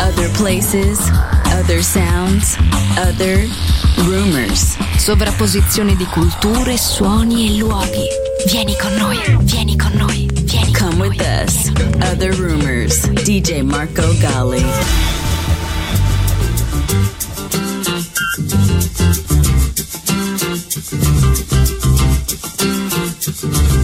Other places, other sounds, other rumors. Sovrapposizione di culture, suoni e luoghi. Vieni con noi, vieni con noi, vieni Come with noi. us. Other rumors. DJ Marco Gali. Been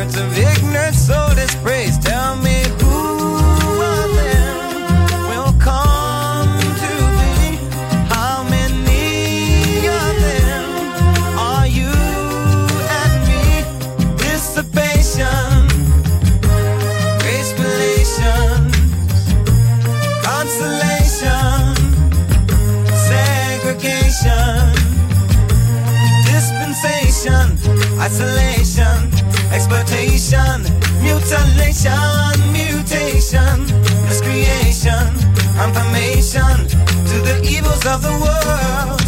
remembrance of mutation, mutation, creation, confirmation to the evils of the world.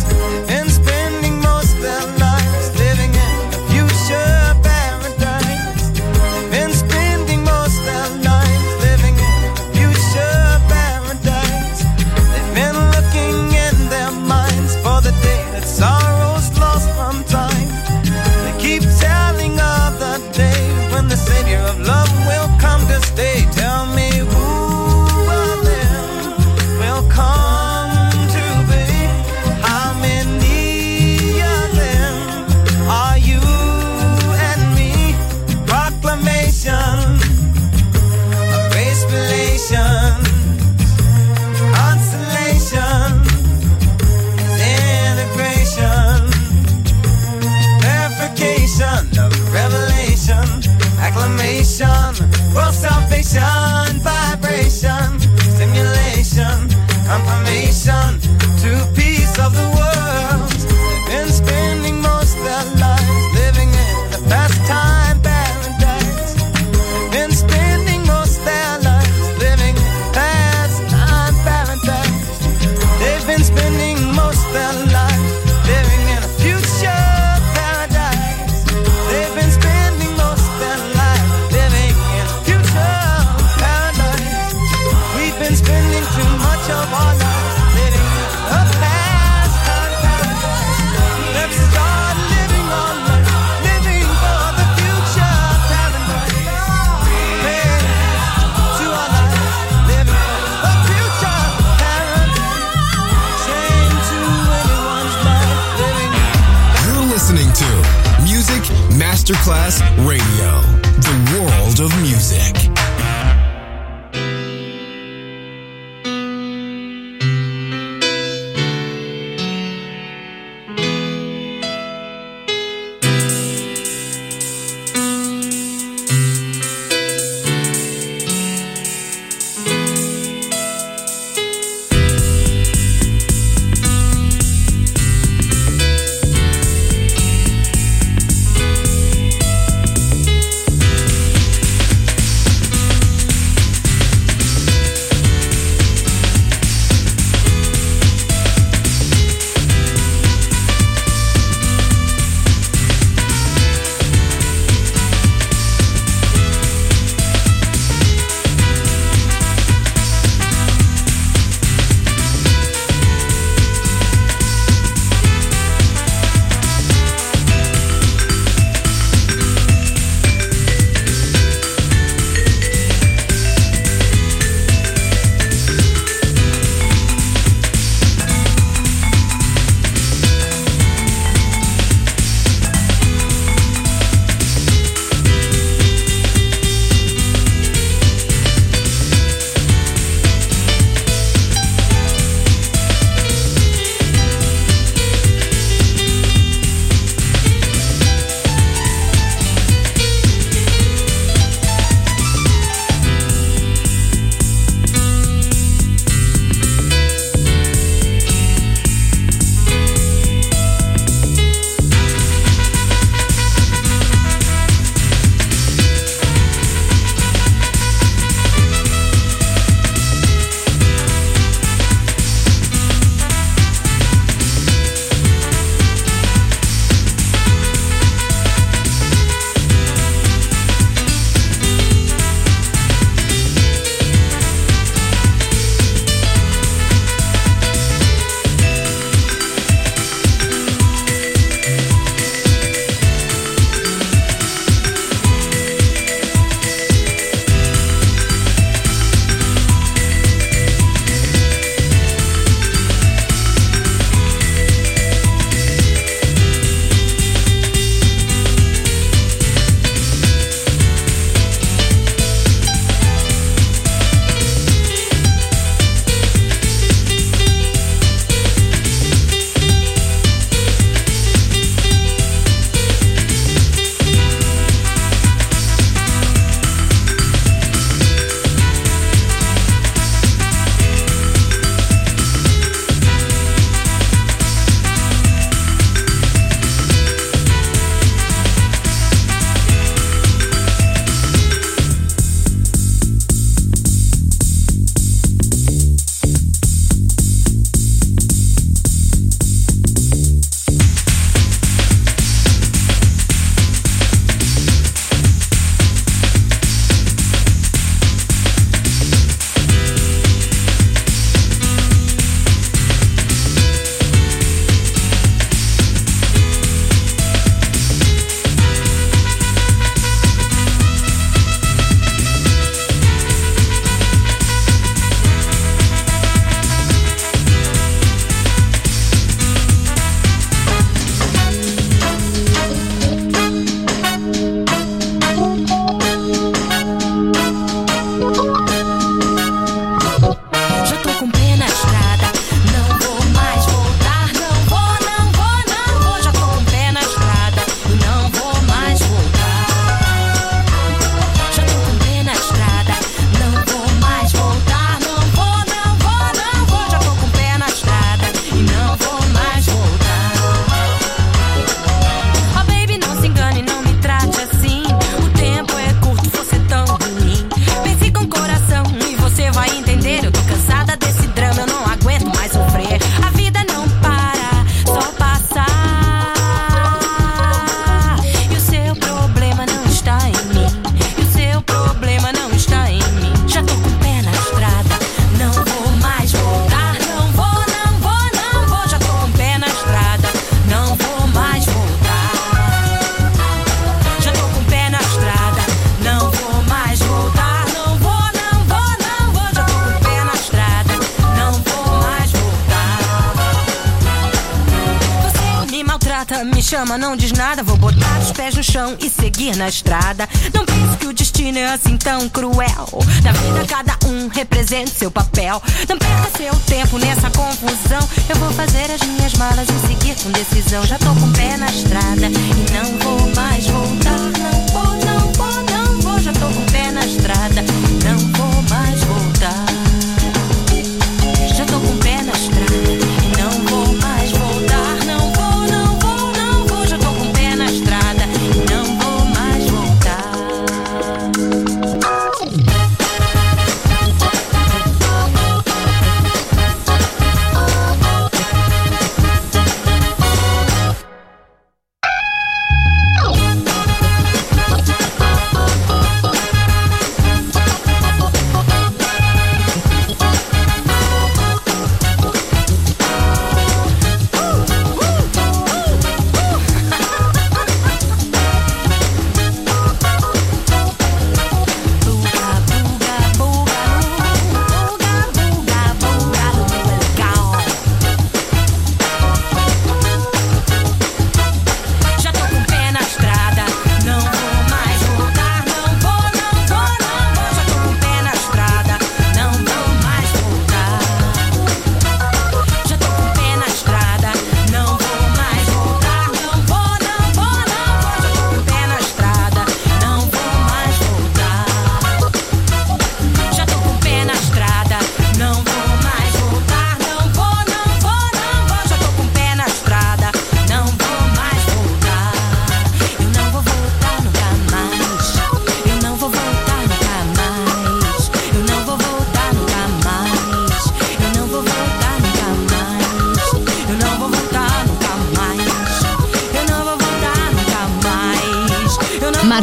chama, não diz nada. Vou botar os pés no chão e seguir na estrada. Não pense que o destino é assim tão cruel. Na vida, cada um representa seu papel. Não perca seu tempo nessa confusão. Eu vou fazer as minhas malas e seguir com decisão. Já tô com o pé na estrada e não vou mais voltar. Não vou, não vou, não vou. Já tô com o pé na estrada.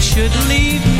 Should leave me,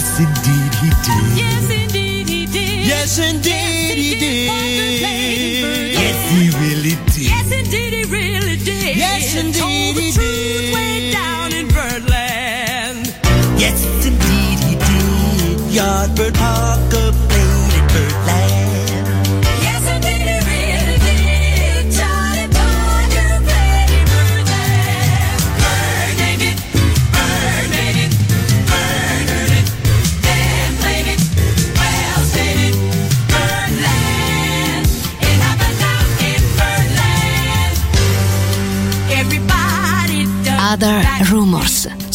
Yes, indeed he did. Yes, indeed he did. Yes, indeed.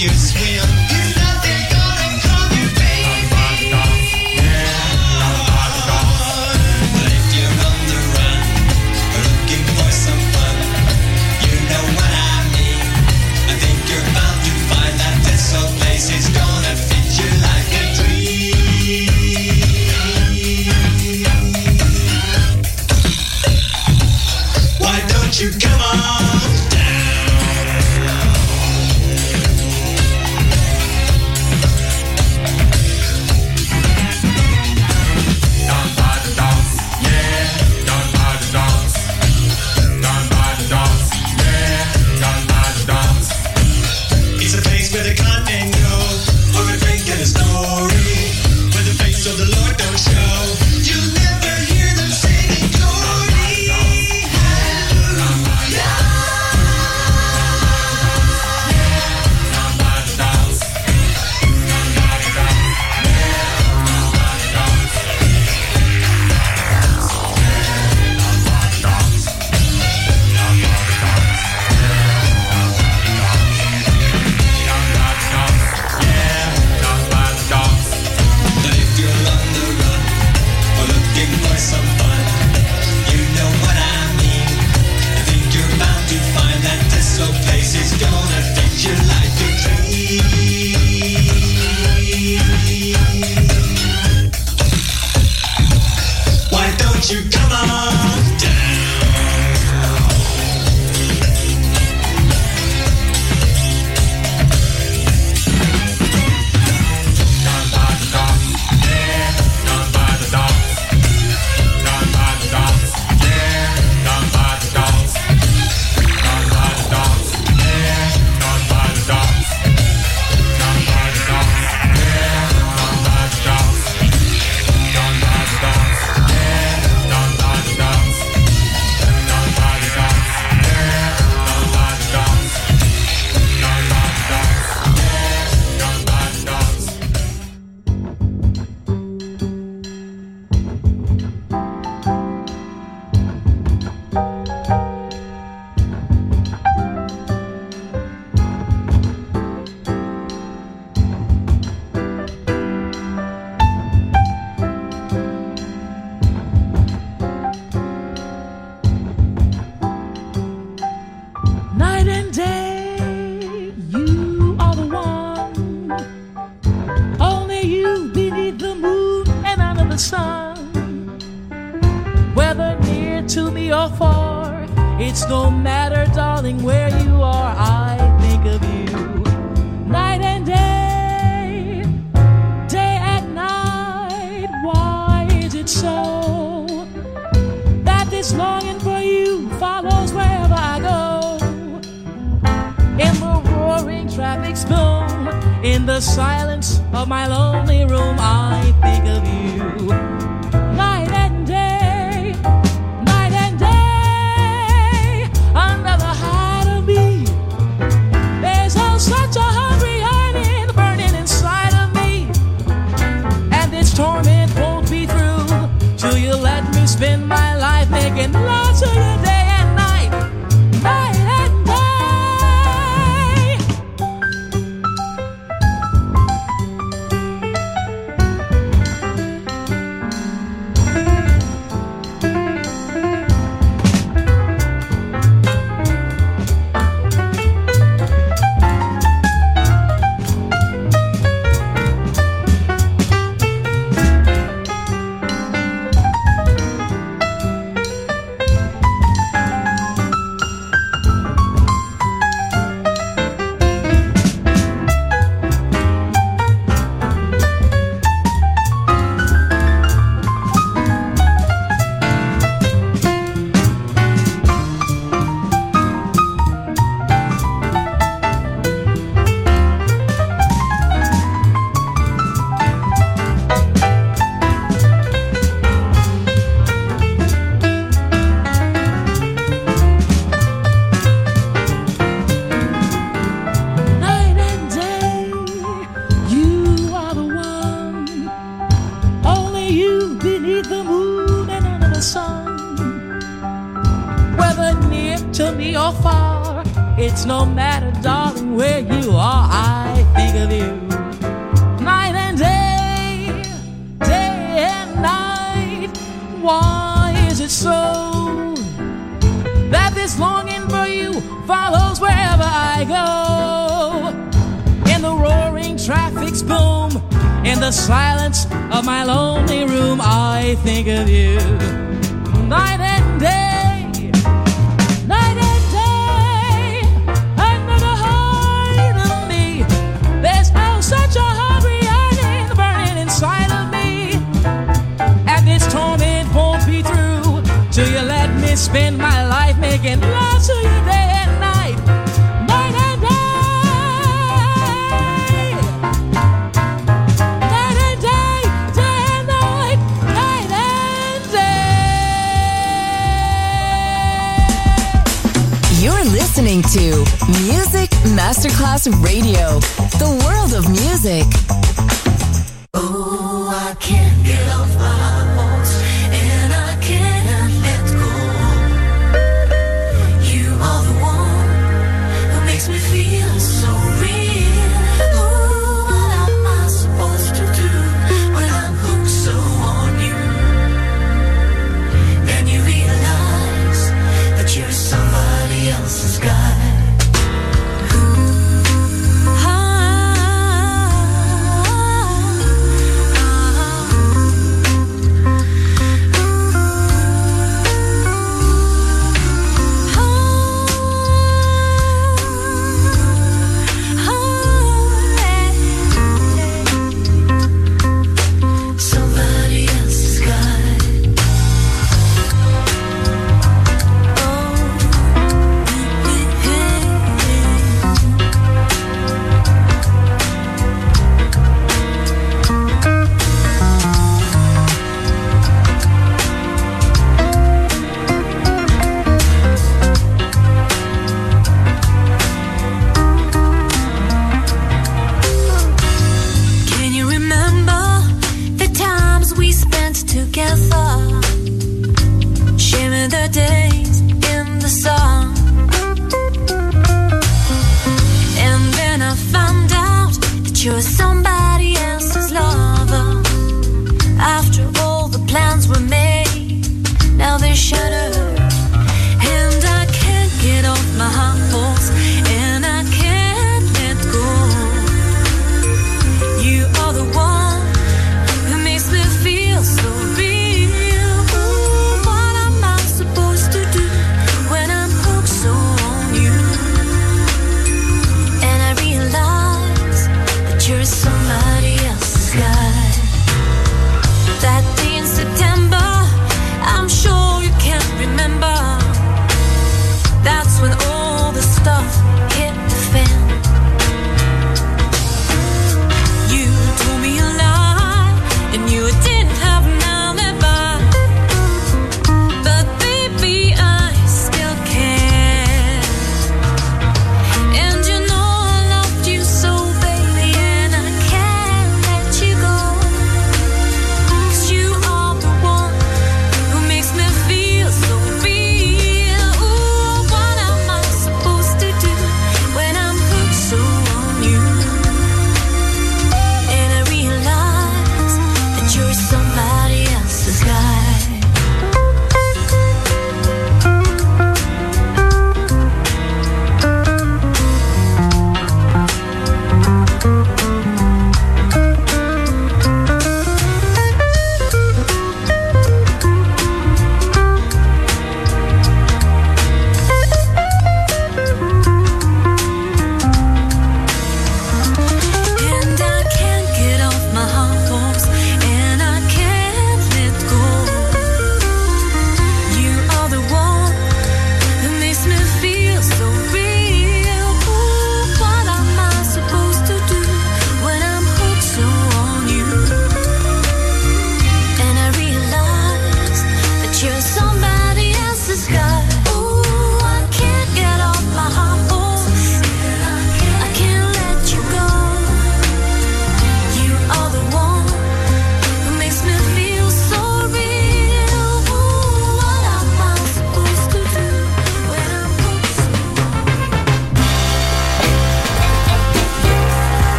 you swim. darkness of my lonely room, I think of you night and day. Night and day, Under the heart of me. There's now such a hungry yearning burning inside of me, and this torment won't be through till you let me spend my life making love to you. Music Masterclass Radio, the world of music. Oh, I can't get off my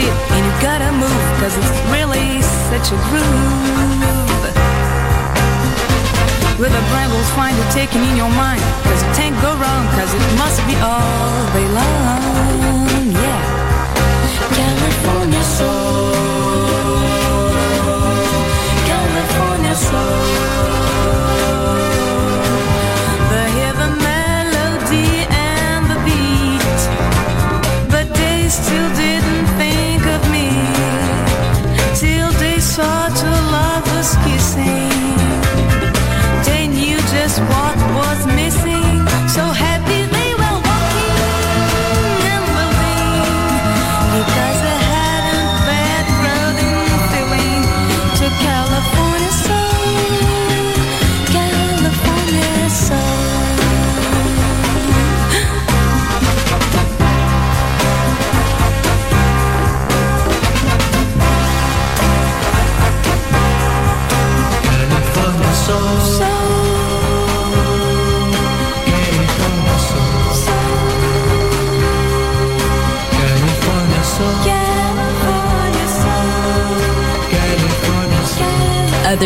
Ты.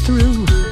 through.